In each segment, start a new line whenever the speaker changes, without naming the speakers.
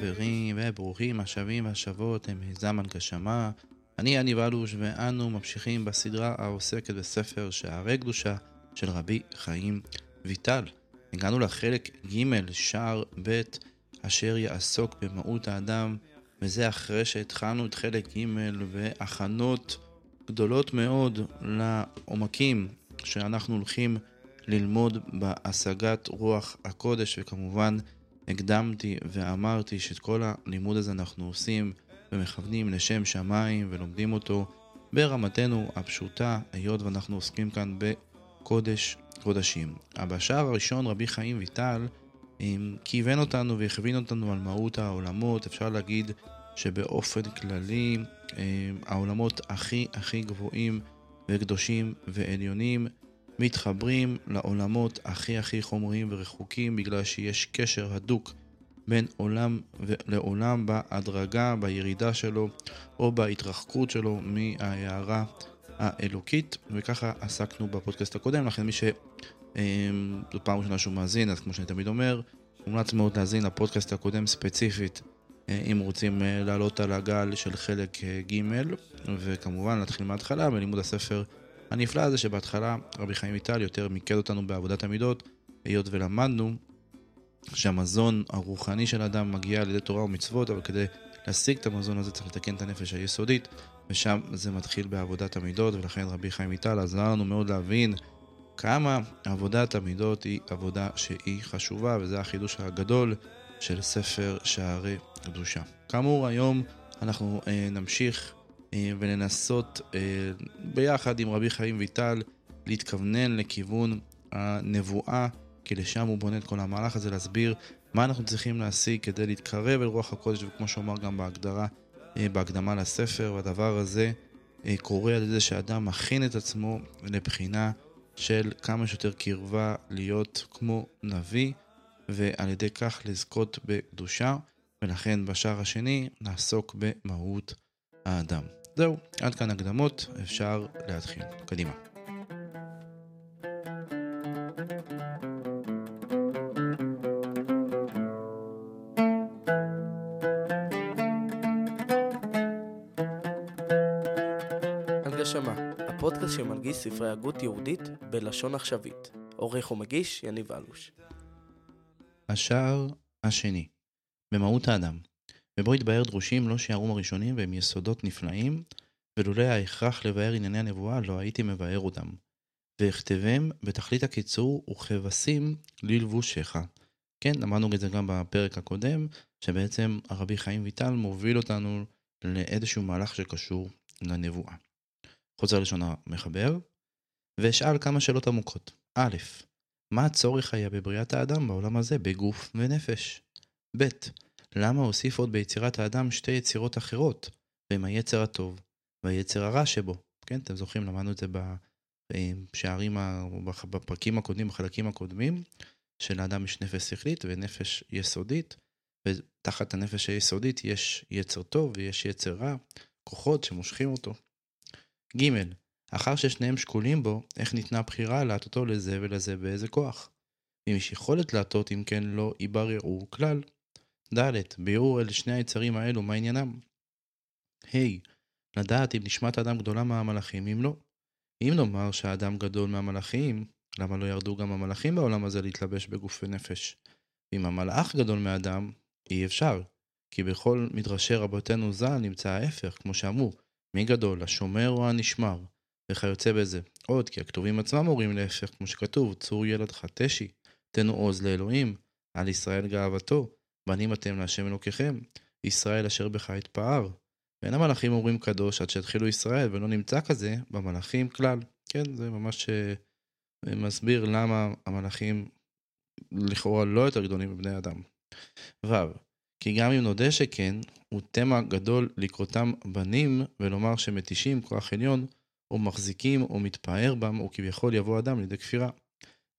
וחברים וברוכים השבים והשבות למיזם הנגשמה. אני יניב אלוש ואנו ממשיכים בסדרה העוסקת בספר שערי קדושה של רבי חיים ויטל. הגענו לחלק ג' שער ב' אשר יעסוק במהות האדם וזה אחרי שהתחלנו את חלק ג' והכנות גדולות מאוד לעומקים שאנחנו הולכים ללמוד בהשגת רוח הקודש, וכמובן הקדמתי ואמרתי שאת כל הלימוד הזה אנחנו עושים ומכוונים לשם שמיים ולומדים אותו ברמתנו הפשוטה, היות ואנחנו עוסקים כאן בקודש קודשים. בשער הראשון רבי חיים ויטל כיוון אותנו והכווין אותנו על מהות העולמות, אפשר להגיד שבאופן כללי העולמות הכי הכי גבוהים וקדושים ועליונים מתחברים לעולמות הכי הכי חומריים ורחוקים בגלל שיש קשר הדוק בין עולם לעולם בהדרגה, בירידה שלו או בהתרחקות שלו מההערה האלוקית. וככה עסקנו בפודקאסט הקודם, לכן מי שזו פעם ראשונה שהוא מאזין, אז כמו שאני תמיד אומר, מומלץ מאוד להאזין לפודקאסט הקודם ספציפית אם רוצים לעלות על הגל של חלק ג' וכמובן להתחיל מההתחלה בלימוד הספר הנפלא הזה שבהתחלה רבי חיים ויטל יותר מיקד אותנו בעבודת המידות, היות ולמדנו שהמזון הרוחני של אדם מגיע על ידי תורה ומצוות, אבל כדי להשיג את המזון הזה צריך לתקן את הנפש היסודית, ושם זה מתחיל בעבודת המידות, ולכן רבי חיים ויטל עזר לנו מאוד להבין כמה עבודת המידות היא עבודה שהיא חשובה, וזה החידוש הגדול של ספר שערי קדושה. כאמור, היום אנחנו אה, נמשיך ולנסות אה, ביחד עם רבי חיים ויטל להתכוונן לכיוון הנבואה, כי לשם הוא בונה את כל המהלך הזה, להסביר מה אנחנו צריכים להשיג כדי להתקרב אל רוח הקודש, וכמו שאומר גם בהגדרה, אה, בהקדמה לספר, והדבר הזה קורה על ידי שאדם מכין את עצמו לבחינה של כמה שיותר קרבה להיות כמו נביא, ועל ידי כך לזכות בקדושה, ולכן בשער השני נעסוק במהות האדם. זהו, עד כאן הקדמות, אפשר להתחיל. קדימה.
הנגשמה, הפודקאסט שמנגיש ספרי הגות יהודית בלשון עכשווית. עורך ומגיש יניב אלוש.
השער השני, במהות האדם. ובו התבאר דרושים לא שיערום הראשונים והם יסודות נפלאים, ולולא ההכרח לבאר ענייני הנבואה לא הייתי מבאר אותם. ואכתבם בתכלית הקיצור וכבשים ללבושך. כן, למדנו את זה גם בפרק הקודם, שבעצם הרבי חיים ויטל מוביל אותנו לאיזשהו מהלך שקשור לנבואה. חוזר לשון המחבר, ואשאל כמה שאלות עמוקות. א', מה הצורך היה בבריאת האדם בעולם הזה בגוף ונפש? ב', למה הוסיף עוד ביצירת האדם שתי יצירות אחרות, והם היצר הטוב והיצר הרע שבו? כן, אתם זוכרים, למדנו את זה בשערים, בפרקים הקודמים, בחלקים הקודמים, שלאדם יש נפש שכלית ונפש יסודית, ותחת הנפש היסודית יש יצר טוב ויש יצר רע, כוחות שמושכים אותו. ג. אחר ששניהם שקולים בו, איך ניתנה הבחירה להטותו לזה ולזה באיזה כוח? אם יש יכולת להטות, אם כן לא יבררו כלל. ד. ביאור אל שני היצרים האלו, מה עניינם? ה. לדעת אם נשמת האדם גדולה מהמלאכים, אם לא. אם נאמר שהאדם גדול מהמלאכים, למה לא ירדו גם המלאכים בעולם הזה להתלבש בגוף ונפש? ואם המלאך גדול מאדם, אי אפשר. כי בכל מדרשי רבותינו ז"ל נמצא ההפך, כמו שאמרו, מי גדול, השומר או הנשמר, וכיוצא בזה. עוד כי הכתובים עצמם אומרים להפך, כמו שכתוב, צור ילדך תשי, תנו עוז לאלוהים, על ישראל גאוותו, בנים אתם להשם אלוקיכם, ישראל אשר בך יתפאר. ואין המלאכים אומרים קדוש עד שיתחילו ישראל, ולא נמצא כזה במלאכים כלל. כן, זה ממש אה, מסביר למה המלאכים לכאורה לא יותר גדולים מבני אדם. ו. כי גם אם נודה שכן, הוא תמה גדול לקרותם בנים, ולומר שמתישים כוח עליון, או מחזיקים או מתפאר בם, או כביכול יבוא אדם לידי כפירה.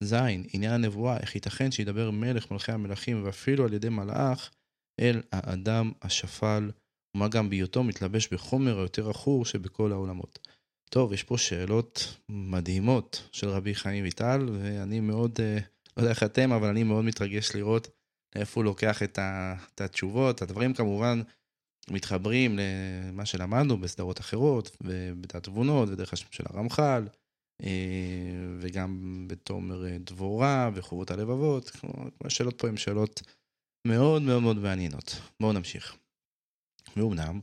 ז. עניין הנבואה, איך ייתכן שידבר מלך מלכי המלכים ואפילו על ידי מלאך אל האדם השפל, ומה גם בהיותו מתלבש בחומר היותר עכור שבכל העולמות. טוב, יש פה שאלות מדהימות של רבי חיים ויטל, ואני מאוד uh, לא יודע איך אתם, אבל אני מאוד מתרגש לראות לאיפה הוא לוקח את, ה, את התשובות. הדברים כמובן מתחברים למה שלמדנו בסדרות אחרות, ובדת תבונות, ודרך השם של הרמח"ל, אה, וגם בתומר אה, דבורה וחובות הלבבות. השאלות פה הן שאלות מאוד מאוד מאוד מעניינות. בואו נמשיך. ואומנם,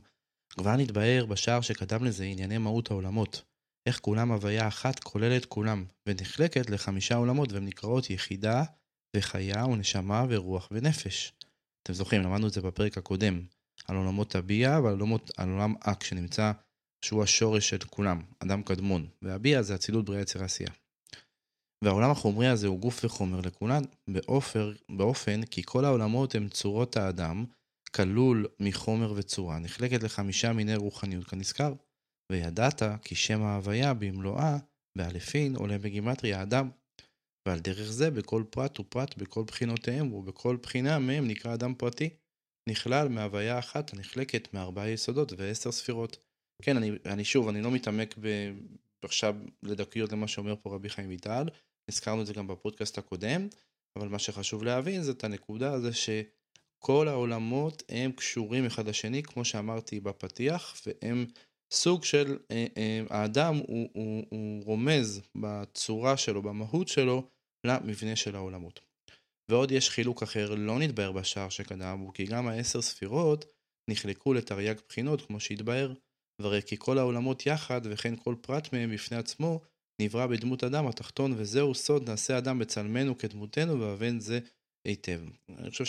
כבר נתבהר בשער שקדם לזה ענייני מהות העולמות. איך כולם הוויה אחת כוללת כולם, ונחלקת לחמישה עולמות, והן נקראות יחידה, וחיה, ונשמה, ורוח, ונפש. אתם זוכרים, למדנו את זה בפרק הקודם, על עולמות הביאה ועל עולמות, על עולם אק, שנמצא, שהוא השורש של כולם, אדם קדמון, והביאה זה אצילות בריאה יצר עשייה. והעולם החומרי הזה הוא גוף וחומר לכולן, באופר, באופן כי כל העולמות הם צורות האדם, כלול מחומר וצורה, נחלקת לחמישה מיני רוחניות כנזכר. וידעת כי שם ההוויה במלואה, באלפין, עולה בגימטריה אדם. ועל דרך זה בכל פרט ופרט בכל בחינותיהם ובכל בחינה מהם נקרא אדם פרטי. נכלל מהוויה אחת הנחלקת מארבעה יסודות ועשר ספירות. כן, אני, אני שוב, אני לא מתעמק ב, עכשיו לדקויות למה שאומר פה רבי חיים ויטל, הזכרנו את זה גם בפודקאסט הקודם, אבל מה שחשוב להבין זה את הנקודה הזו שכל העולמות הם קשורים אחד לשני, כמו שאמרתי בפתיח, והם סוג של אה, אה, האדם הוא, הוא, הוא רומז בצורה שלו, במהות שלו, למבנה של העולמות. ועוד יש חילוק אחר לא נתבהר בשער שקדם, הוא כי גם העשר ספירות נחלקו לתרי"ג בחינות, כמו שהתבהר, והרי כי כל העולמות יחד, וכן כל פרט מהם בפני עצמו, נברא בדמות אדם התחתון, וזהו סוד נעשה אדם בצלמנו כדמותנו, ואבן זה היטב. אני חושב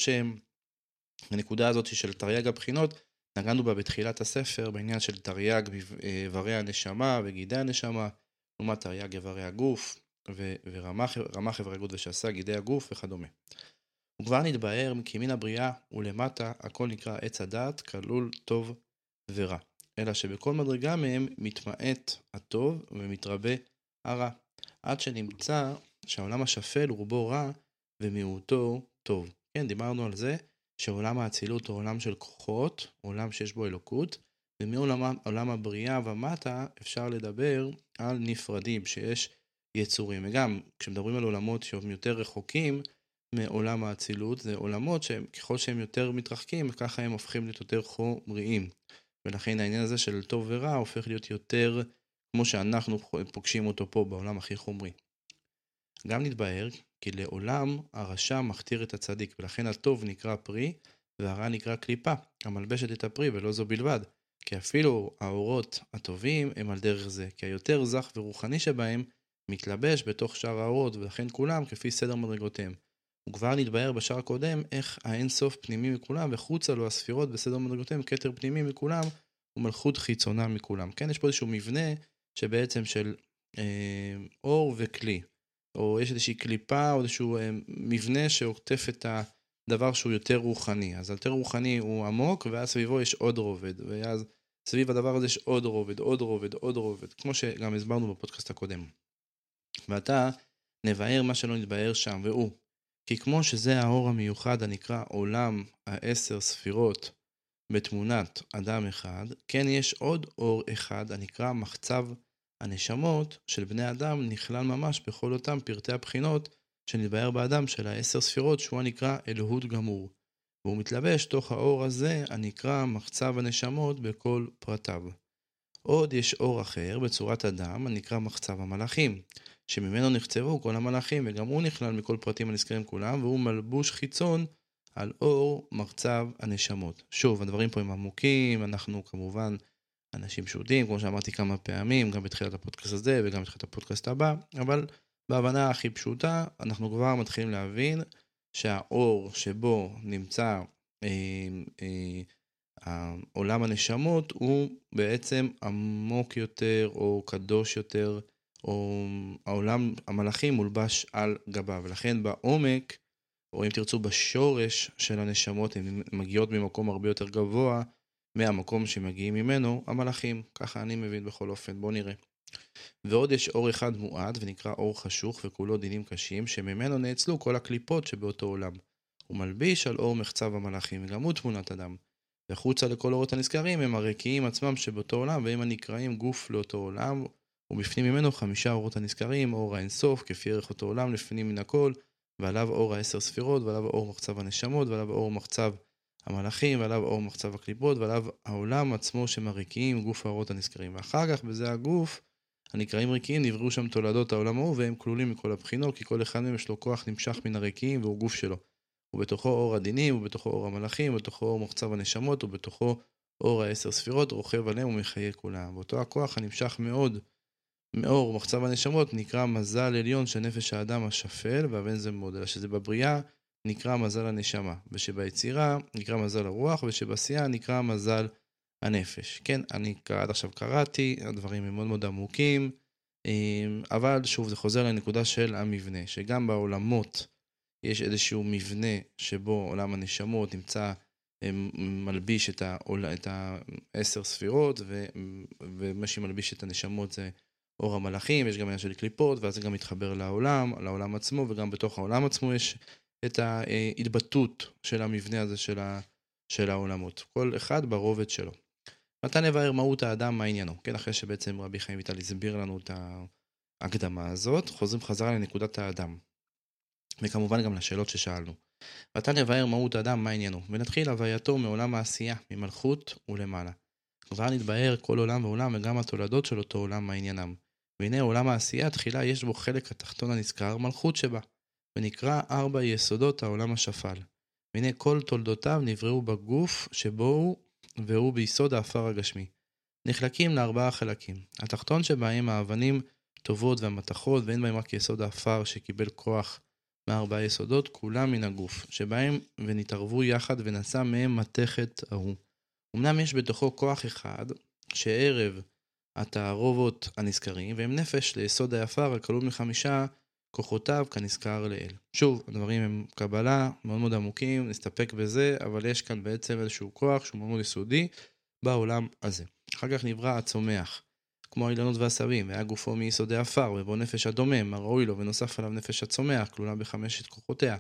שהנקודה הזאת של תרי"ג הבחינות, נגענו בה בתחילת הספר בעניין של תרי"ג איברי הנשמה וגידי הנשמה, לעומת תרי"ג איברי הגוף ורמ"ח איברי הגות ושס"ה גידי הגוף וכדומה. וכבר נתבהר כי מן הבריאה ולמטה הכל נקרא עץ הדעת, כלול טוב ורע. אלא שבכל מדרגה מהם מתמעט הטוב ומתרבה הרע. עד שנמצא שהעולם השפל רובו רע ומיעוטו טוב. כן, דיברנו על זה שעולם האצילות הוא עולם של כוחות, עולם שיש בו אלוקות, ומעולם הבריאה ומטה אפשר לדבר על נפרדים, שיש יצורים. וגם כשמדברים על עולמות שהם יותר רחוקים מעולם האצילות, זה עולמות שככל שהם יותר מתרחקים, ככה הם הופכים להיות יותר חומריים. ולכן העניין הזה של טוב ורע הופך להיות יותר כמו שאנחנו פוגשים אותו פה בעולם הכי חומרי. גם נתבהר כי לעולם הרשע מכתיר את הצדיק, ולכן הטוב נקרא פרי, והרע נקרא קליפה, המלבשת את הפרי, ולא זו בלבד. כי אפילו האורות הטובים הם על דרך זה, כי היותר זך ורוחני שבהם מתלבש בתוך שאר האורות, ולכן כולם כפי סדר מדרגותיהם. וכבר נתבהר בשער הקודם איך האין סוף פנימי מכולם, וחוצה לו הספירות בסדר מדרגותיהם כתר פנימי מכולם, ומלכות חיצונה מכולם. כן, יש פה איזשהו מבנה שבעצם של אה, אור וכלי. או יש איזושהי קליפה או איזשהו אה, מבנה שעוטף את הדבר שהוא יותר רוחני. אז יותר רוחני הוא עמוק, ואז סביבו יש עוד רובד, ואז סביב הדבר הזה יש עוד רובד, עוד רובד, עוד רובד, כמו שגם הסברנו בפודקאסט הקודם. ועתה נבהר מה שלא נתבהר שם, והוא, כי כמו שזה האור המיוחד הנקרא עולם העשר ספירות בתמונת אדם אחד, כן יש עוד אור אחד הנקרא מחצב הנשמות של בני אדם נכלל ממש בכל אותם פרטי הבחינות שנתבהר באדם של העשר ספירות שהוא הנקרא אלוהות גמור. והוא מתלבש תוך האור הזה הנקרא מחצב הנשמות בכל פרטיו. עוד יש אור אחר בצורת אדם הנקרא מחצב המלאכים, שממנו נחצבו כל המלאכים וגם הוא נכלל מכל פרטים הנזכרים כולם והוא מלבוש חיצון על אור מחצב הנשמות. שוב, הדברים פה הם עמוקים, אנחנו כמובן אנשים פשוטים, כמו שאמרתי כמה פעמים, גם בתחילת הפודקאסט הזה וגם בתחילת הפודקאסט הבא, אבל בהבנה הכי פשוטה, אנחנו כבר מתחילים להבין שהאור שבו נמצא אה, אה, עולם הנשמות הוא בעצם עמוק יותר או קדוש יותר, או העולם המלאכים מולבש על גביו, ולכן בעומק, או אם תרצו בשורש של הנשמות, הן מגיעות ממקום הרבה יותר גבוה מהמקום שמגיעים ממנו המלאכים, ככה אני מבין בכל אופן, בואו נראה. ועוד יש אור אחד מועד ונקרא אור חשוך וכולו דינים קשים, שממנו נאצלו כל הקליפות שבאותו עולם. הוא מלביש על אור מחצב המלאכים, וגם הוא תמונת אדם. וחוצה לכל אורות הנזכרים הם הרקיעים עצמם שבאותו עולם, והם הנקראים גוף לאותו עולם, ובפנים ממנו חמישה אורות הנזכרים, אור האינסוף, כפי ערך אותו עולם, לפנים מן הכל, ועליו אור העשר ספירות, ועליו אור מחצב הנשמות, ועליו אור מחצב המלאכים, ועליו אור מחצב הקליפות, ועליו העולם עצמו שמריקים, גוף האורות הנזכרים. ואחר כך, בזה הגוף, הנקראים ריקים, נבראו שם תולדות העולם ההוא, והם כלולים מכל הבחינות, כי כל אחד מהם יש לו כוח נמשך מן הריקים, והוא גוף שלו. ובתוכו אור הדינים, ובתוכו אור המלאכים, ובתוכו אור מחצב הנשמות, ובתוכו אור העשר ספירות, רוכב עליהם ומחיה כולם. ואותו הכוח הנמשך מאוד מאור מחצב הנשמות נקרא מזל עליון של נפש האדם השפל, והבן זה מאוד, אלא שזה בבריאה נקרא מזל הנשמה, ושביצירה נקרא מזל הרוח, ושבעשייה נקרא מזל הנפש. כן, אני עד עכשיו קראתי, הדברים הם מאוד מאוד עמוקים, אמ, אבל שוב זה חוזר לנקודה של המבנה, שגם בעולמות יש איזשהו מבנה שבו עולם הנשמות נמצא, אמ, מלביש את העשר ספירות, ו, ומה שמלביש את הנשמות זה אור המלאכים, יש גם עניין של קליפות, ואז זה גם מתחבר לעולם, לעולם עצמו, וגם בתוך העולם עצמו יש את ההתבטאות של המבנה הזה של, ה, של העולמות. כל אחד ברובד שלו. מתן לבאר מהות האדם, מה עניינו. כן, אחרי שבעצם רבי חיים ויטל הסביר לנו את ההקדמה הזאת, חוזרים חזרה לנקודת האדם. וכמובן גם לשאלות ששאלנו. מתן לבאר מהות האדם, מה עניינו. ונתחיל הווייתו מעולם העשייה, ממלכות ולמעלה. כבר נתבהר כל עולם ועולם וגם התולדות של אותו עולם, מה עניינם. והנה עולם העשייה, תחילה יש בו חלק התחתון הנזכר, מלכות שבה. ונקרא ארבע יסודות העולם השפל. והנה כל תולדותיו נבראו בגוף שבו הוא, והוא ביסוד האפר הגשמי. נחלקים לארבעה חלקים. התחתון שבהם האבנים טובות והמתכות, ואין בהם רק יסוד האפר שקיבל כוח מארבעה יסודות, כולם מן הגוף, שבהם ונתערבו יחד ונשא מהם מתכת ההוא. אמנם יש בתוכו כוח אחד, שערב התערובות הנזכרים, והם נפש ליסוד היפר הכלול מחמישה כוחותיו כנזכר לאל. שוב, הדברים הם קבלה מאוד מאוד עמוקים, נסתפק בזה, אבל יש כאן בעצם איזשהו כוח שהוא מאוד מאוד יסודי בעולם הזה. אחר כך נברא הצומח, כמו האילנות והעשבים, והיה גופו מיסודי עפר, ובו נפש הדומם, הראוי לו, ונוסף עליו נפש הצומח, כלולה בחמשת כוחותיה.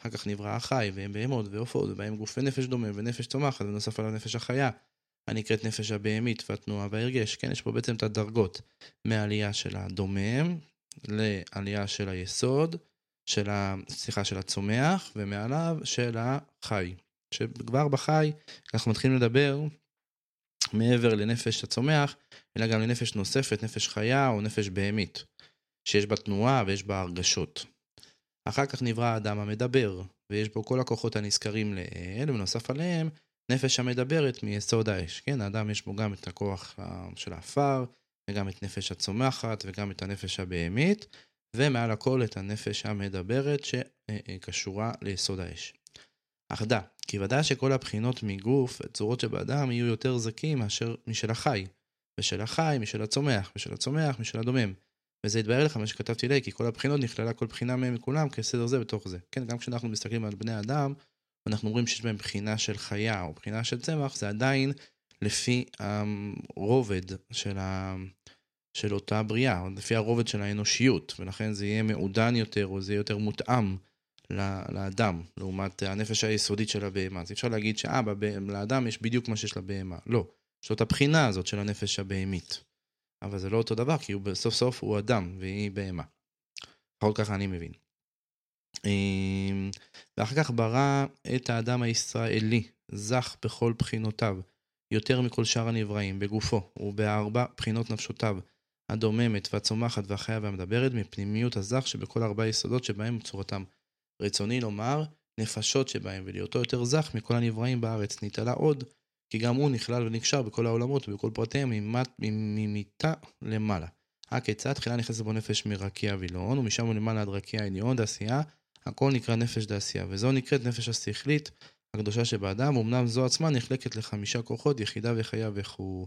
אחר כך נברא החי, והם בהמות ועופות, ובהם גוף ונפש דומם, ונפש צומחת, ונוסף עליו נפש החיה. הנקראת נפש הבהמית והתנועה וההרגש. כן, יש פה בעצם את הדרגות מהעלייה של הדומם, לעלייה של היסוד, של ה... סליחה, של הצומח, ומעליו של החי. שכבר בחי אנחנו מתחילים לדבר מעבר לנפש הצומח, אלא גם לנפש נוספת, נפש חיה או נפש בהמית, שיש בה תנועה ויש בה הרגשות. אחר כך נברא האדם המדבר, ויש בו כל הכוחות הנזכרים לאל, ונוסף עליהם נפש המדברת מיסוד האש. כן, האדם יש בו גם את הכוח של האפר, וגם את נפש הצומחת וגם את הנפש הבהמית, ומעל הכל את הנפש המדברת שקשורה ליסוד האש. אך דע, כי ודאי שכל הבחינות מגוף וצורות שבאדם יהיו יותר זכים מאשר משל החי, ושל החי משל הצומח, ושל הצומח משל הדומם. וזה יתבהר לך מה שכתבתי לי, כי כל הבחינות נכללה כל בחינה מהם מכולם כסדר זה בתוך זה. כן, גם כשאנחנו מסתכלים על בני אדם, אנחנו רואים שיש בהם בחינה של חיה או בחינה של צמח, זה עדיין לפי הרובד של, ה... של אותה בריאה, לפי הרובד של האנושיות, ולכן זה יהיה מעודן יותר, או זה יהיה יותר מותאם לאדם, לעומת הנפש היסודית של הבהמה. אז אפשר להגיד שאה, לאדם יש בדיוק מה שיש לבהמה. לא, יש לו את הבחינה הזאת של הנפש הבהמית. אבל זה לא אותו דבר, כי הוא בסוף סוף הוא אדם, והיא בהמה. לפחות ככה אני מבין. אמ, ואחר כך ברא את האדם הישראלי, זך בכל בחינותיו, יותר מכל שאר הנבראים, בגופו, ובארבע בחינות נפשותיו, הדוממת והצומחת והחיה והמדברת, מפנימיות הזך שבכל ארבע יסודות שבהם צורתם. רצוני לומר, נפשות שבהם, ולהיותו יותר זך מכל הנבראים בארץ, נתעלה עוד, כי גם הוא נכלל ונקשר בכל העולמות ובכל פרטיהם ממיתה למעלה. הכיצד? תחילה נכנסת בו נפש מרקיע וילון, ומשם למעלה עד רקיע עליון, דעשייה, הכל נקרא נפש דעשייה, וזו נקראת נפש השכלית הקדושה שבאדם, אמנם זו עצמה נחלקת לחמישה כוחות, יחידה וחיה וכו'.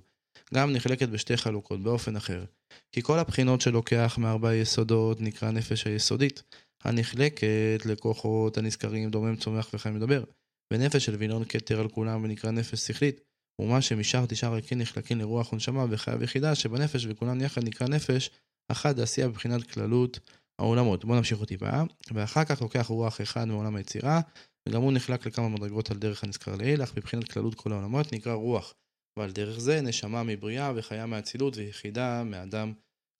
גם נחלקת בשתי חלוקות, באופן אחר. כי כל הבחינות שלוקח מארבע יסודות נקרא נפש היסודית, הנחלקת לכוחות הנזכרים דומם צומח וחי מדבר. ונפש של וילון כתר על כולם ונקרא נפש שכלית. ומה שמשאר תשעה ריקים נחלקים לרוח ונשמה וחיה ויחידה שבנפש וכולן יחד נקרא נפש אחת עשייה בבחינת כללות העולמות. בואו נמשיך עוד טיפה. ואחר כך לוקח רוח אחד מעולם היצירה וגם הוא נחלק לכמה מדרגות על דרך הנזכר לעיל, אך מבחינת כללות כל העולמות נקרא רוח. ועל דרך זה נשמה מבריאה וחיה מאצילות ויחידה מאדם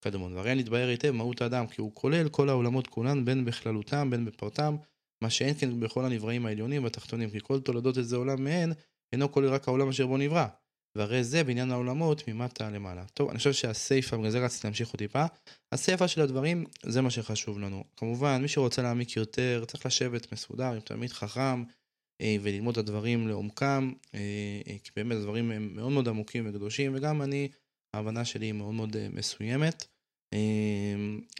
קדמון. והרי נתבהר היטב מהות האדם, כי הוא כולל כל העולמות כולן, בין בכללותם, בין בפרטם, מה שאין כן בכל הנבראים העליונים והתחתונים, כי כל תולדות איזה עולם מהן, אינו כולל רק העולם אשר בו נברא. והרי זה בעניין העולמות ממטה למעלה. טוב, אני חושב שהסיפה, בגלל זה רציתי להמשיך עוד טיפה, הסיפה של הדברים, זה מה שחשוב לנו. כמובן, מי שרוצה להעמיק יותר, צריך לשבת מסודר עם תלמיד חכם, אה, וללמוד את הדברים לעומקם, אה, אה, כי באמת הדברים הם מאוד מאוד עמוקים וקדושים, וגם אני, ההבנה שלי היא מאוד מאוד מסוימת.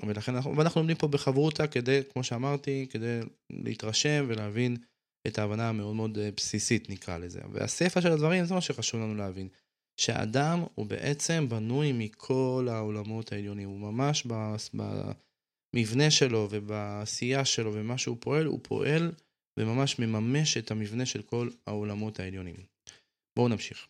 ולכן אנחנו, ואנחנו לומדים פה בחברותה כדי, כמו שאמרתי, כדי להתרשם ולהבין את ההבנה המאוד מאוד בסיסית נקרא לזה. והסיפה של הדברים זה מה שחשוב לנו להבין. שהאדם הוא בעצם בנוי מכל העולמות העליונים, הוא ממש במבנה שלו ובעשייה שלו ומה שהוא פועל, הוא פועל וממש מממש את המבנה של כל העולמות העליונים. בואו נמשיך.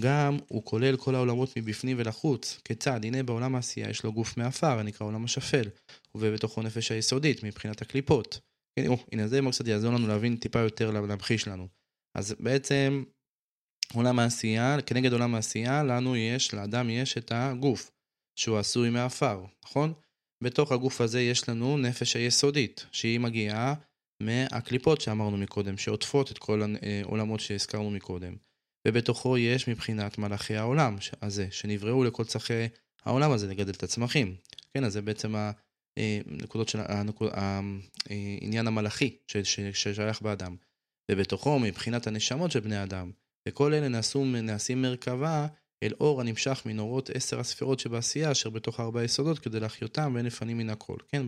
גם הוא כולל כל העולמות מבפנים ולחוץ. כיצד? הנה בעולם העשייה יש לו גוף מעפר, הנקרא עולם השפל, ובתוכו נפש היסודית מבחינת הקליפות. הנה, הנה זה קצת יעזור לנו להבין טיפה יותר, להמחיש לנו. אז בעצם עולם העשייה, כנגד עולם העשייה, לנו יש, לאדם יש את הגוף, שהוא עשוי מעפר, נכון? בתוך הגוף הזה יש לנו נפש היסודית, שהיא מגיעה מהקליפות שאמרנו מקודם, שעוטפות את כל העולמות שהזכרנו מקודם. ובתוכו יש מבחינת מלאכי העולם הזה, שנבראו לכל צרכי העולם הזה, לגדל את הצמחים. כן, אז זה בעצם הנקודות של, הנקוד, העניין המלאכי ששייך באדם. ובתוכו מבחינת הנשמות של בני אדם. וכל אלה נעשו, נעשים מרכבה אל אור הנמשך מנורות עשר הספירות שבעשייה, אשר בתוך ארבע יסודות, כדי להחיותם ואין לפנים מן הכל. כן,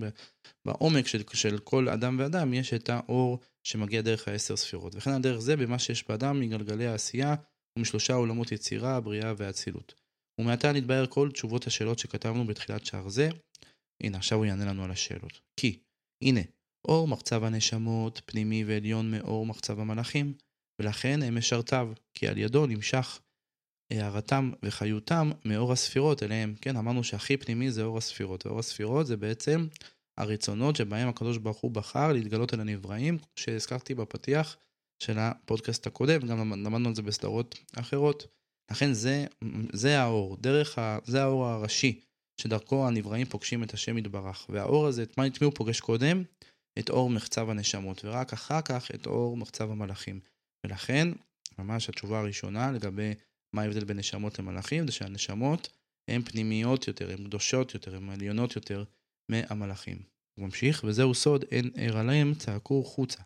בעומק של, של כל אדם ואדם יש את האור שמגיע דרך העשר ספירות. וכן על דרך זה, במה שיש באדם מגלגלי העשייה ומשלושה עולמות יצירה, בריאה ואצילות. ומעתה נתבהר כל תשובות השאלות שכתבנו בתחילת שער זה. הנה, עכשיו הוא יענה לנו על השאלות. כי, הנה, אור מחצב הנשמות, פנימי ועליון מאור מחצב המלאכים, ולכן הם משרתיו, כי על ידו נמשך הערתם וחיותם מאור הספירות אליהם. כן, אמרנו שהכי פנימי זה אור הספירות, ואור הספירות זה בעצם הרצונות שבהם הקדוש ברוך הוא בחר להתגלות אל הנבראים, שהזכרתי בפתיח של הפודקאסט הקודם, גם למדנו על זה בסדרות אחרות. לכן זה, זה האור, דרך ה, זה האור הראשי, שדרכו הנבראים פוגשים את השם יתברך. והאור הזה, את מי הוא פוגש קודם? את אור מחצב הנשמות, ורק אחר כך את אור מחצב המלאכים. ולכן, ממש התשובה הראשונה לגבי מה ההבדל בין נשמות למלאכים, זה שהנשמות הן פנימיות יותר, הן קדושות יותר, הן עליונות יותר מהמלאכים. הוא ממשיך, וזהו סוד, אין ער עליהם צעקו חוצה.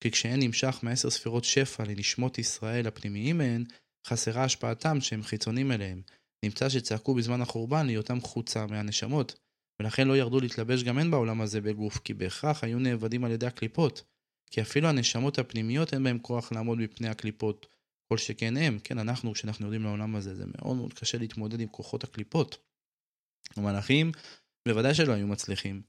כי כשהן נמשך מעשר ספירות שפע לנשמות ישראל הפנימיים מהן, חסרה השפעתם שהם חיצונים אליהם. נמצא שצעקו בזמן החורבן להיותם חוצה מהנשמות, ולכן לא ירדו להתלבש גם הן בעולם הזה בגוף, כי בהכרח היו נאבדים על ידי הקליפות. כי אפילו הנשמות הפנימיות אין בהם כוח לעמוד בפני הקליפות, כל שכן הם, כן, אנחנו, כשאנחנו יורדים לעולם הזה, זה מאוד מאוד קשה להתמודד עם כוחות הקליפות. המלאכים בוודאי שלא היו מצליחים.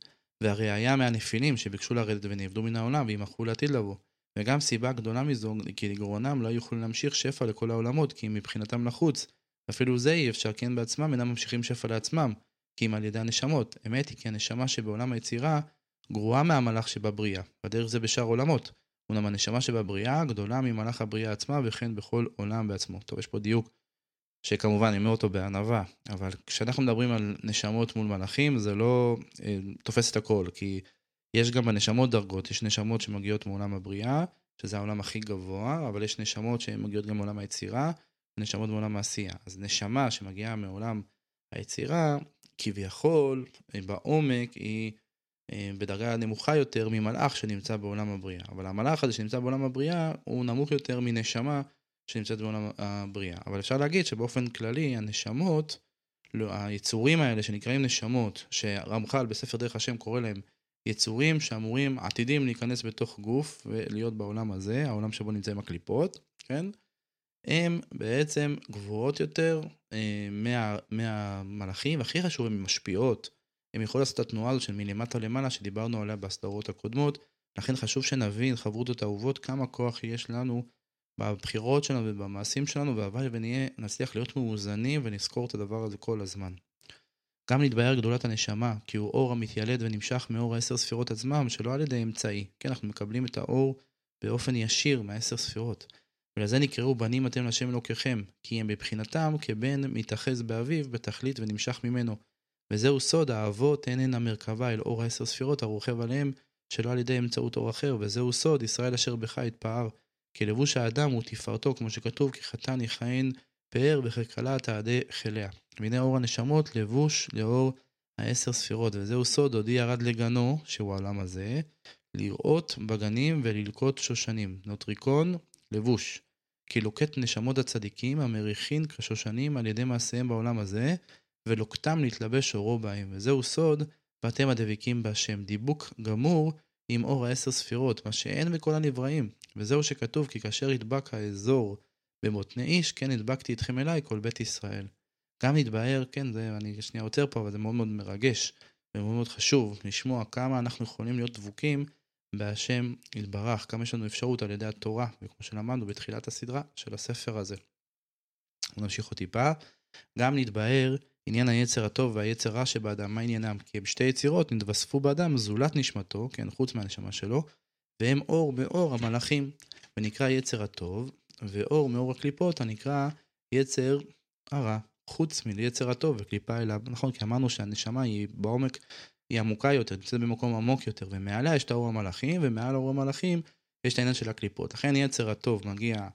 והראיה מהנפילים שביקשו לרדת ונאבדו מן העולם וימחו לעתיד לבוא. וגם סיבה גדולה מזו, כי לגרונם לא יוכלו להמשיך שפע לכל העולמות, כי מבחינתם לחוץ. אפילו זה אי אפשר, כי הם בעצמם אינם ממשיכים שפע לעצמם, כי אם על ידי הנשמות. אמת היא כי הנשמה שבעולם היצירה גרועה מהמלאך שבבריאה, בדרך זה בשאר עולמות. אולם הנשמה שבבריאה גדולה ממלאך הבריאה עצמה וכן בכל עולם בעצמו. טוב, יש פה דיוק שכמובן אני אומר אותו בענווה, אבל כשאנחנו מדברים על נשמות מול מלאכים זה לא אה, תופס את הכל, כי יש גם בנשמות דרגות, יש נשמות שמגיעות מעולם הבריאה, שזה העולם הכי גבוה, אבל יש נשמות שמגיעות גם מעולם היצירה, ונשמות מעולם העשייה. אז נשמה שמגיעה מעולם היצירה, כביכול, בעומק היא בדרגה נמוכה יותר ממלאך שנמצא בעולם הבריאה. אבל המלאך הזה שנמצא בעולם הבריאה הוא נמוך יותר מנשמה שנמצאת בעולם הבריאה. אבל אפשר להגיד שבאופן כללי הנשמות, לא, היצורים האלה שנקראים נשמות, שרמח"ל בספר דרך השם קורא להם יצורים שאמורים, עתידים להיכנס בתוך גוף ולהיות בעולם הזה, העולם שבו נמצאים הקליפות, כן? הם בעצם גבוהות יותר אה, מה, מהמלאכים, והכי חשוב, הן משפיעות. הם יכולים לעשות את התנועה הזאת של מלמטה למעלה שדיברנו עליה בסדרות הקודמות, לכן חשוב שנבין, חברותות אהובות, כמה כוח יש לנו בבחירות שלנו ובמעשים שלנו, והלוואי נצליח להיות מאוזנים ונזכור את הדבר הזה כל הזמן. גם נתבהר גדולת הנשמה, כי הוא אור המתיילד ונמשך מאור העשר ספירות עצמם, שלא על ידי אמצעי. כן, אנחנו מקבלים את האור באופן ישיר מהעשר ספירות. ולזה נקראו בנים אתם להשם אלוקיכם, כי הם בבחינתם כבן מתאחז באביו בתכלית ונמשך ממנו. וזהו סוד, האבות הן הן המרכבה אל אור העשר ספירות הרוכב עליהם, שלא על ידי אמצעות אור אחר, וזהו סוד, ישראל אשר בך יתפאר. כי לבוש האדם הוא תפארתו, כמו שכתוב, כי חתן יכהן פאר וככלה תעדי חיליה. והנה אור הנשמות לבוש לאור העשר ספירות, וזהו סוד, עודי ירד לגנו, שהוא העולם הזה, לראות בגנים וללקוט שושנים. נוטריקון, לבוש. כי לוקט נשמות הצדיקים המריחין כשושנים על ידי מעשיהם בעולם הזה, ולוקטם להתלבש אורו בהם. וזהו סוד, ואתם הדבקים בהשם. דיבוק גמור עם אור העשר ספירות, מה שאין בכל הנבראים. וזהו שכתוב, כי כאשר ידבק האזור במותני איש, כן הדבקתי אתכם אליי, כל בית ישראל. גם נתבהר, כן, זה, אני שנייה עוצר פה, אבל זה מאוד מאוד מרגש ומאוד מאוד חשוב לשמוע כמה אנחנו יכולים להיות דבוקים בהשם יתברך, כמה יש לנו אפשרות על ידי התורה, וכמו שלמדנו בתחילת הסדרה של הספר הזה. נמשיך עוד טיפה. גם נתבהר עניין היצר הטוב והיצר רע שבאדם, מה עניינם? כי הם שתי יצירות נתווספו באדם זולת נשמתו, כן, חוץ מהנשמה שלו, והם אור מאור המלאכים, ונקרא יצר הטוב, ואור מאור הקליפות הנקרא יצר הרע, חוץ מיצר הטוב וקליפה אליו. נכון, כי אמרנו שהנשמה היא בעומק, היא עמוקה יותר, נמצאת במקום עמוק יותר, ומעליה יש את האור המלאכים, ומעל האור המלאכים יש את העניין של הקליפות. לכן יצר הטוב מגיע,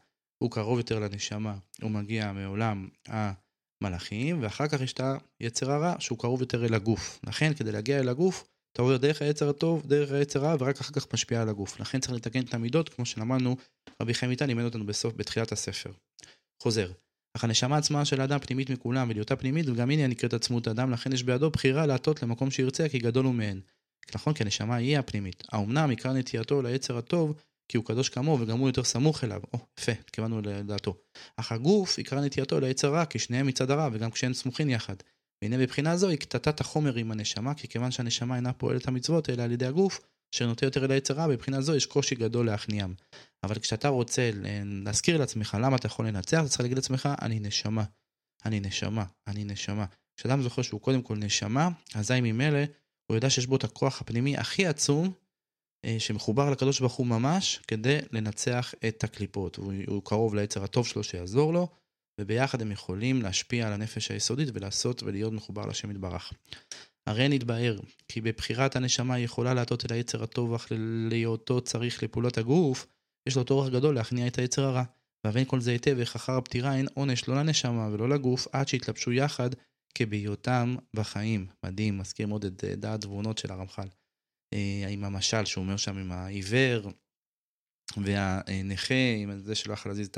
הוא קרוב יותר לנשמה, הוא מגיע מעולם המלאכים, ואחר כך יש את היצר הרע, שהוא קרוב יותר אל הגוף. לכן, כדי להגיע אל הגוף, אתה עובר דרך היצר הטוב, דרך היצר הרע, ורק אחר כך משפיע על הגוף. לכן צריך לתקן את המידות, כמו שלמדנו, רבי חיים איתן לימד אותנו בסוף, בתחילת הספר. חוזר. אך הנשמה עצמה של האדם פנימית מכולם, ולהיותה פנימית, וגם הנה נקראת עצמות האדם, לכן יש בידו בחירה להטות למקום שירצה, כי גדול הוא מהן. נכון, כי הנשמה היא הפנימית. האומנם עיקר נטייתו ליצר הטוב, כי הוא קדוש כמוהו, וגם הוא יותר סמוך אליו. או, יפה, התכוונו לדעתו. אך הגוף עיקר נטייתו ליצר רע, כי שניהם מצד הרע, וגם כשהם סמוכים יחד. והנה בבחינה זו היא קטטת החומר עם הנשמה, כי כיוון שהנשמה אינה פועלת המצוות, אלא על ידי הגוף, אשר נוטה יותר אל היצר רע, בבחינה זו יש קושי גדול להכניעם. אבל כשאתה רוצה להזכיר לעצמך למה אתה יכול לנצח, אתה צריך להגיד לעצמך, אני נשמה, אני נשמה, אני נשמה. כשאדם זוכר שהוא קודם כל נשמה, אזי ממילא הוא יודע שיש בו את הכוח הפנימי הכי עצום, שמחובר לקדוש ברוך הוא ממש, כדי לנצח את הקליפות. הוא, הוא קרוב ליצר הטוב שלו שיעזור לו, וביחד הם יכולים להשפיע על הנפש היסודית ולעשות ולהיות מחובר לשם יתברך. הרי נתבהר, כי בבחירת הנשמה היא יכולה להטות אל היצר הטוב, אך להיותו צריך לפעולות הגוף, יש לו טורח גדול להכניע את היצר הרע. והבין כל זה היטב, איך אחר הפטירה אין עונש לא לנשמה ולא לגוף, עד שיתלבשו יחד כבהיותם בחיים. מדהים, מזכיר מאוד את אה, דעת תבונות של הרמח"ל. אה, עם המשל שהוא אומר שם עם העיוור והנכה, עם זה שלא יכול להזיז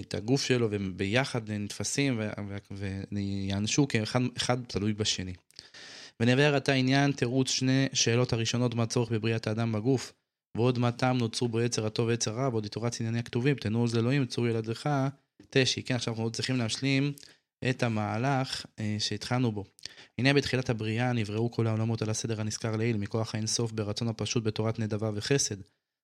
את הגוף שלו, וביחד נתפסים ויענשו כאחד תלוי בשני. ונבהר עתה עניין תירוץ שני שאלות הראשונות מה הצורך בבריאת האדם בגוף, ועוד מה טעם נוצרו בו יצר הטוב ויצר רע, ועוד יתורת ענייני הכתובים, תנו עוז לאלוהים, צור ילדך, תשי. כן, עכשיו אנחנו עוד צריכים להשלים את המהלך אה, שהתחלנו בו. הנה בתחילת הבריאה נבראו כל העולמות על הסדר הנזכר לעיל, מכוח האינסוף ברצון הפשוט בתורת נדבה וחסד.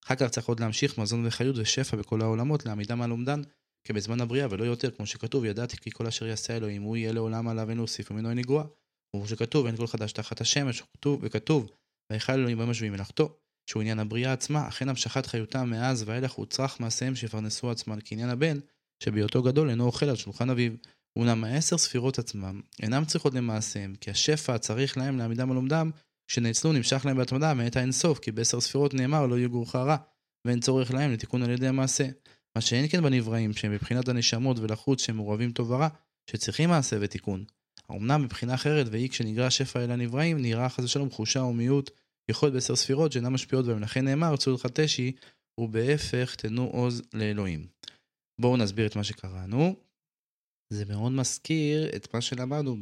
אחר כך צריך עוד להמשיך מזון וחיות ושפע בכל העולמות, להעמידם על עומדן כבזמן הבריאה ולא יותר, כמו שכתוב, ידעתי כי כל אשר יעשה אלוהים הוא יהיה לעולם עליו אין להוסיף ומנו אין לגרוע. כמו שכתוב, אין כל חדש תחת השמש, וכתוב, ויכל אלוהים במשביעים מלאכתו. שהוא עניין הבריאה עצמה, אכן המשכת חיותם מאז ואילך הוא צרך מעשיהם שיפרנסו עצמם כעניין הבן, שבהיותו גדול אינו אוכל על שולחן אביו. אולם העשר ספירות עצמם אינם צריכות למעשיהם, כי השפע צריך להם לעמידם על עומדם, כשנאצלו נמשך להם בהתמדה מאת האינסוף, כי בעשר ספירות נאמר לא יגורך רע, ואין צורך להם לתיקון על ידי המעשה. מה שאין כן בנבראים, שהם מבחינת הנשמות ולחוץ שהם מעורבים טוב ורע, שצריכים מעשה ותיקון. אמנם מבחינה אחרת, והיא כשנגרע שפע אל הנבראים, נראה חס ושלום חושה ומיעוט יכול בעשר ספירות שאינן משפיעות בהם. לכן נאמר, צור לך תשי, ובהפך תנו עוז לאלוהים. בואו נסביר את מה שקראנו. זה מאוד מזכיר את מה שלמדנו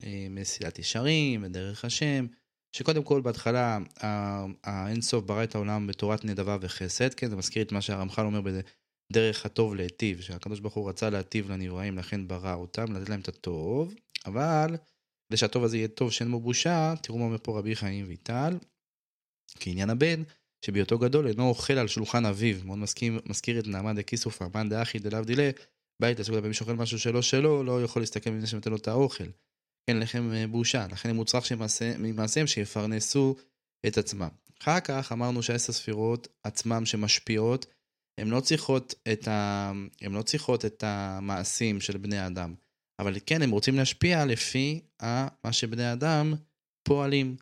במסילת ישרים, בדרך השם, שקודם כל בהתחלה האינסוף ברא את העולם בתורת נדבה וחסד, כן, זה מזכיר את מה שהרמח"ל אומר בדרך הטוב להיטיב, שהקדוש ברוך הוא רצה להיטיב לנבראים, לכן ברא אותם, לתת להם את הטוב, אבל כדי שהטוב הזה יהיה טוב שאין בו בושה, תראו מה אומר פה רבי חיים ויטל, כעניין הבן, שבהיותו גדול אינו אוכל על שולחן אביו, מאוד מזכיר, מזכיר את נעמה דקיסוף, מאן דאחי דלאו דילה, בית לעסוק לפעמים שאוכל משהו שלא שלו, לא יכול להסתכל ממני שנותן לו את האוכל. אין לכם אה, בושה, לכן הם מוצרך ממעשיהם שיפרנסו את עצמם. אחר כך אמרנו שהעשר ספירות עצמם שמשפיעות, הן לא ה... לא צריכות את המעשים של בני אדם. אבל כן, הם רוצים להשפיע לפי מה שבני אדם פועלים.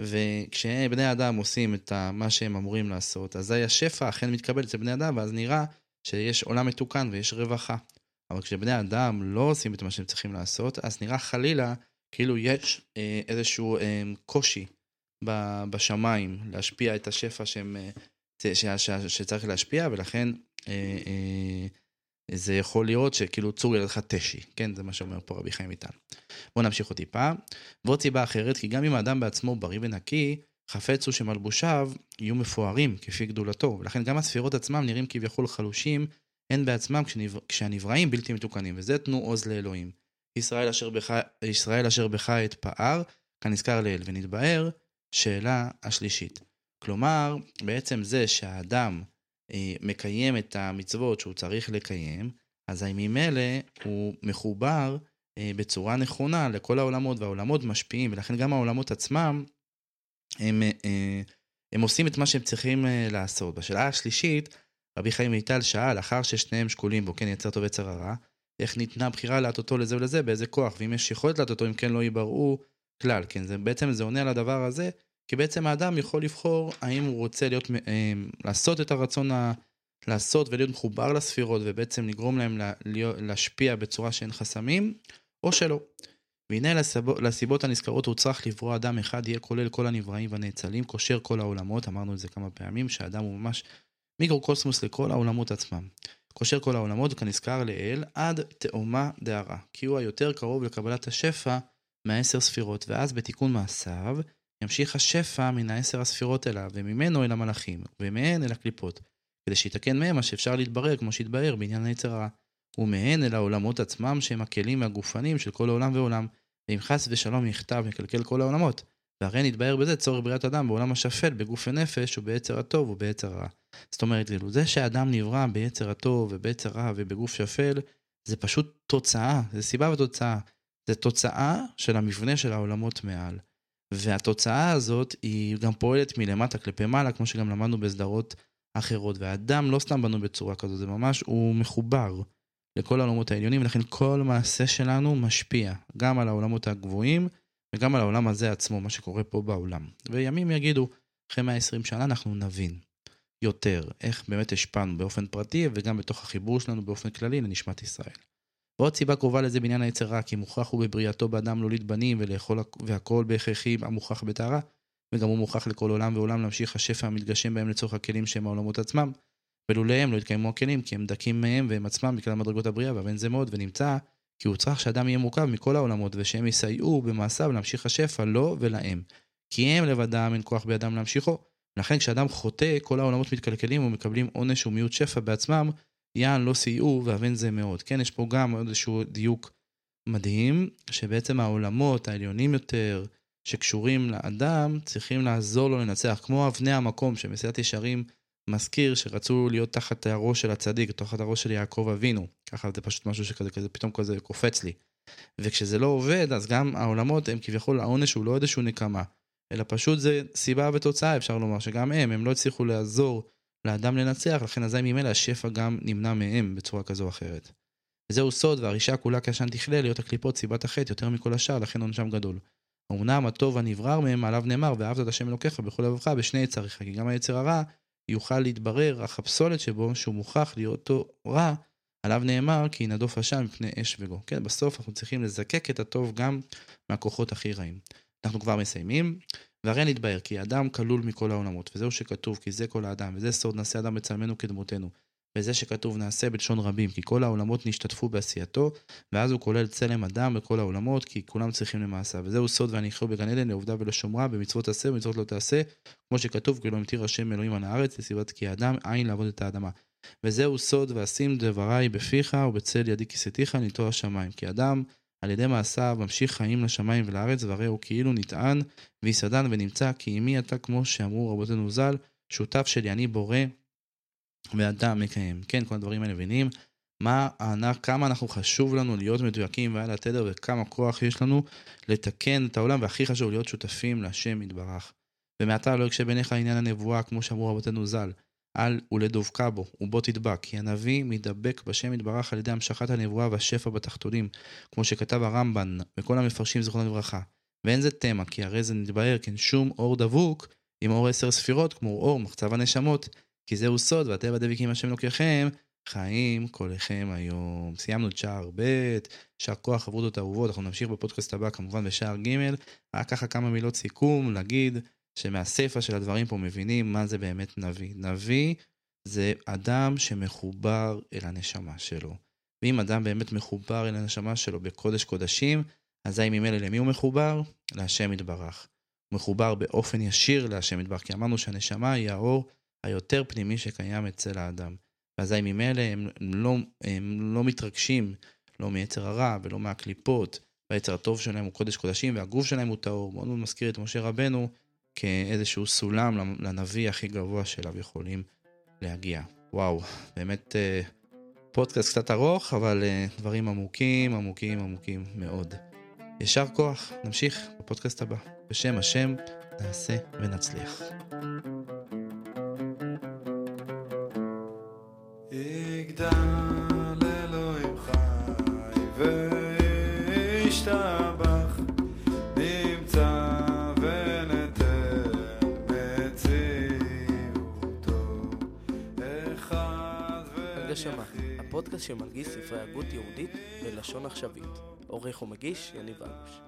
וכשבני אדם עושים את מה שהם אמורים לעשות, אזי השפע אכן מתקבל אצל בני אדם, ואז נראה שיש עולם מתוקן ויש רווחה. אבל כשבני אדם לא עושים את מה שהם צריכים לעשות, אז נראה חלילה כאילו יש אה, איזשהו אה, קושי ב, בשמיים להשפיע את השפע שהם, אה, ש, ש, שצריך להשפיע, ולכן אה, אה, זה יכול להיות שכאילו צור ילדך תשי, כן? זה מה שאומר פה רבי חיים איתן. בואו נמשיך עוד טיפה. ועוד סיבה אחרת, כי גם אם האדם בעצמו בריא ונקי, חפץ הוא שמלבושיו יהיו מפוארים כפי גדולתו, ולכן גם הספירות עצמם נראים כביכול חלושים הן בעצמם כשהנבראים בלתי מתוקנים, וזה תנו עוז לאלוהים. ישראל אשר בך, ישראל אשר בך את פאר, כנזכר לאל, ונתבהר, שאלה השלישית. כלומר, בעצם זה שהאדם אה, מקיים את המצוות שהוא צריך לקיים, אזי ממילא הוא מחובר אה, בצורה נכונה לכל העולמות, והעולמות משפיעים, ולכן גם העולמות עצמם, הם, אה, הם עושים את מה שהם צריכים לעשות. בשאלה השלישית, רבי חיים מיטל שאל, לאחר ששניהם שקולים בו, כן, יצר טוב יצר הרע, איך ניתנה בחירה להטוטו לזה ולזה, באיזה כוח, ואם יש יכולת להטוטו, אם כן לא ייבראו כלל, כן, זה בעצם זה עונה על הדבר הזה, כי בעצם האדם יכול לבחור האם הוא רוצה להיות, אה, לעשות את הרצון, ה, לעשות ולהיות מחובר לספירות ובעצם לגרום להם לה, להשפיע בצורה שאין חסמים, או שלא. והנה לסיבות, לסיבות הנזכרות הוא צריך לברוא אדם אחד, יהיה כולל כל הנבראים והנאצלים, קושר כל העולמות, אמרנו את זה כמה פעמים, שהאדם הוא ממש מיקרוקוסמוס לכל העולמות עצמם. קושר כל העולמות כנזכר לאל עד תאומה דהרה, כי הוא היותר קרוב לקבלת השפע מהעשר ספירות, ואז בתיקון מעשיו ימשיך השפע מן העשר הספירות אליו, וממנו אל המלאכים, ומהן אל הקליפות, כדי שיתקן מהם מה שאפשר להתברר כמו שהתברר בעניין היצר הרע. ומהן אל העולמות עצמם שהם הכלים והגופנים של כל העולם ועולם, ואם חס ושלום יכתב מקלקל כל העולמות, והרי נתבהר בזה צורך בריאת אדם בעולם השפל, בגוף ונפש, וביצר הטוב וביצר הרע. זאת אומרת, כאילו, זה שהאדם נברא ביצר הטוב וביצר רע ובגוף שפל, זה פשוט תוצאה, זה סיבה ותוצאה. זה תוצאה של המבנה של העולמות מעל. והתוצאה הזאת היא גם פועלת מלמטה כלפי מעלה, כמו שגם למדנו בסדרות אחרות. והאדם לא סתם בנו בצורה כזו, זה ממש, הוא מחובר לכל העולמות העליונים, ולכן כל מעשה שלנו משפיע גם על העולמות הגבוהים וגם על העולם הזה עצמו, מה שקורה פה בעולם. וימים יגידו, אחרי 120 שנה אנחנו נבין יותר איך באמת השפענו באופן פרטי וגם בתוך החיבור שלנו באופן כללי לנשמת ישראל. ועוד סיבה קרובה לזה בעניין היצר רע, כי מוכרח הוא בבריאתו באדם להוליד בנים ולאכול והכל בהכרחי המוכרח בטהרה, וגם הוא מוכרח לכל עולם ועולם להמשיך השפע המתגשם בהם לצורך הכלים שהם העולמות עצמם. ולולא הם לא יתקיימו הכלים, כי הם דקים מהם והם עצמם בכלל מדרגות הבריאה, ואין זה מאוד, ונמצא כי הוא צריך שאדם יהיה מורכב מכל העולמות, ושהם יסייעו במעשיו להמשיך השפע לו ולהם. כי הם לבדם אין כוח בידם להמשיכו. לכן כשאדם חוטא, כל העולמות מתקלקלים ומקבלים עונש ומיעוט שפע בעצמם, יען לא סייעו ואבן זה מאוד. כן, יש פה גם איזשהו דיוק מדהים, שבעצם העולמות העליונים יותר, שקשורים לאדם, צריכים לעזור לו לנצח, כמו אבני המקום שמסיעת ישרים מזכיר שרצו להיות תחת הראש של הצדיק, תחת הראש של יעקב אבינו. ככה זה פשוט משהו שכזה כזה, פתאום כזה קופץ לי. וכשזה לא עובד, אז גם העולמות הם כביכול, העונש הוא לא איזשהו נקמה, אלא פשוט זה סיבה ותוצאה, אפשר לומר, שגם הם, הם לא הצליחו לעזור לאדם לנצח, לכן אזי ממילא השפע גם נמנע מהם בצורה כזו או אחרת. וזהו סוד, והרישה כולה כעשן תכלה להיות הקליפות סיבת החטא יותר מכל השאר, לכן עונשם גדול. אמנם הטוב הנברר מהם, עליו נאמר, ואהבת את השם אלוקיך בכל לבבך בשני יצריך, כי גם היצר הרע יוכל להתברר, אך הפסולת שבו, שהוא מוכרח להיותו רע, עליו נאמר כי ינדוף עשן מפני אש וגו. כן, בסוף אנחנו צריכים לזקק את הטוב גם מהכוחות הכי רעים. אנחנו כבר מסיימים. והרי נתבהר כי האדם כלול מכל העולמות, וזהו שכתוב כי זה כל האדם, וזה סוד נעשה אדם בצלמנו כדמותנו. וזה שכתוב נעשה בלשון רבים, כי כל העולמות נשתתפו בעשייתו, ואז הוא כולל צלם אדם בכל העולמות, כי כולם צריכים למעשה. וזהו סוד והניחו בגן עדן לעובדה ולשומרה, במצוות תעשה ובמצוות לא תעשה, כמו שכתוב, כי לא המטיר השם אלוהים על הארץ, לסיבת כי האדם עין לעבוד את האדמה. וזהו סוד ואשים דבריי בפיך ובצל ידי כיסתיך לנטוע השמיים. כי אדם על ידי מעשיו ממשיך חיים לשמיים ולארץ, והרי הוא כאילו נטען ויסעדן ונמצא כי אמי אתה כמו שאמרו רבותינו ז"ל, שותף שלי אני בורא ואדם מקיים. כן, כל הדברים האלה מבינים. מה, כמה אנחנו חשוב לנו להיות מדויקים ועל התדר וכמה כוח יש לנו לתקן את העולם, והכי חשוב להיות שותפים להשם יתברך. ומעתה לא יקשה בעיניך עניין הנבואה, כמו שאמרו רבותינו ז"ל. אל ולדבקה בו, ובו תדבק, כי הנביא מתדבק בשם יתברך על ידי המשכת הנבואה והשפע בתחתונים, כמו שכתב הרמב"ן וכל המפרשים זכרונו לברכה. ואין זה תמה, כי הרי זה נתבהר כן שום אור דבוק עם אור עשר ספירות, כמו אור מחצב הנשמות, כי זהו סוד, והטבע דביקים השם לוקחם, חיים כולכם היום. סיימנו את שער ב', שער כוח חברותות אהובות, אנחנו נמשיך בפודקאסט הבא כמובן בשער ג', רק ככה כמה מילות סיכום, להגיד שמהסיפא של הדברים פה מבינים מה זה באמת נביא. נביא זה אדם שמחובר אל הנשמה שלו. ואם אדם באמת מחובר אל הנשמה שלו בקודש קודשים, אזי ממילא למי הוא מחובר? להשם יתברך. מחובר באופן ישיר להשם יתברך, כי אמרנו שהנשמה היא האור היותר פנימי שקיים אצל האדם. ואזי ממילא הם לא, הם לא מתרגשים לא מיצר הרע ולא מהקליפות, והיצר הטוב שלהם הוא קודש קודשים והגוף שלהם הוא טהור. מאוד מאוד מזכיר את משה רבנו כאיזשהו סולם לנביא הכי גבוה שאליו יכולים להגיע. וואו, באמת אה, פודקאסט קצת ארוך, אבל אה, דברים עמוקים, עמוקים, עמוקים מאוד. יישר כוח, נמשיך בפודקאסט הבא. בשם השם, נעשה ונצליח.
הפודקאסט שמלגיש ספרי הגות יהודית בלשון עכשווית. עורך ומגיש יניב אלוש.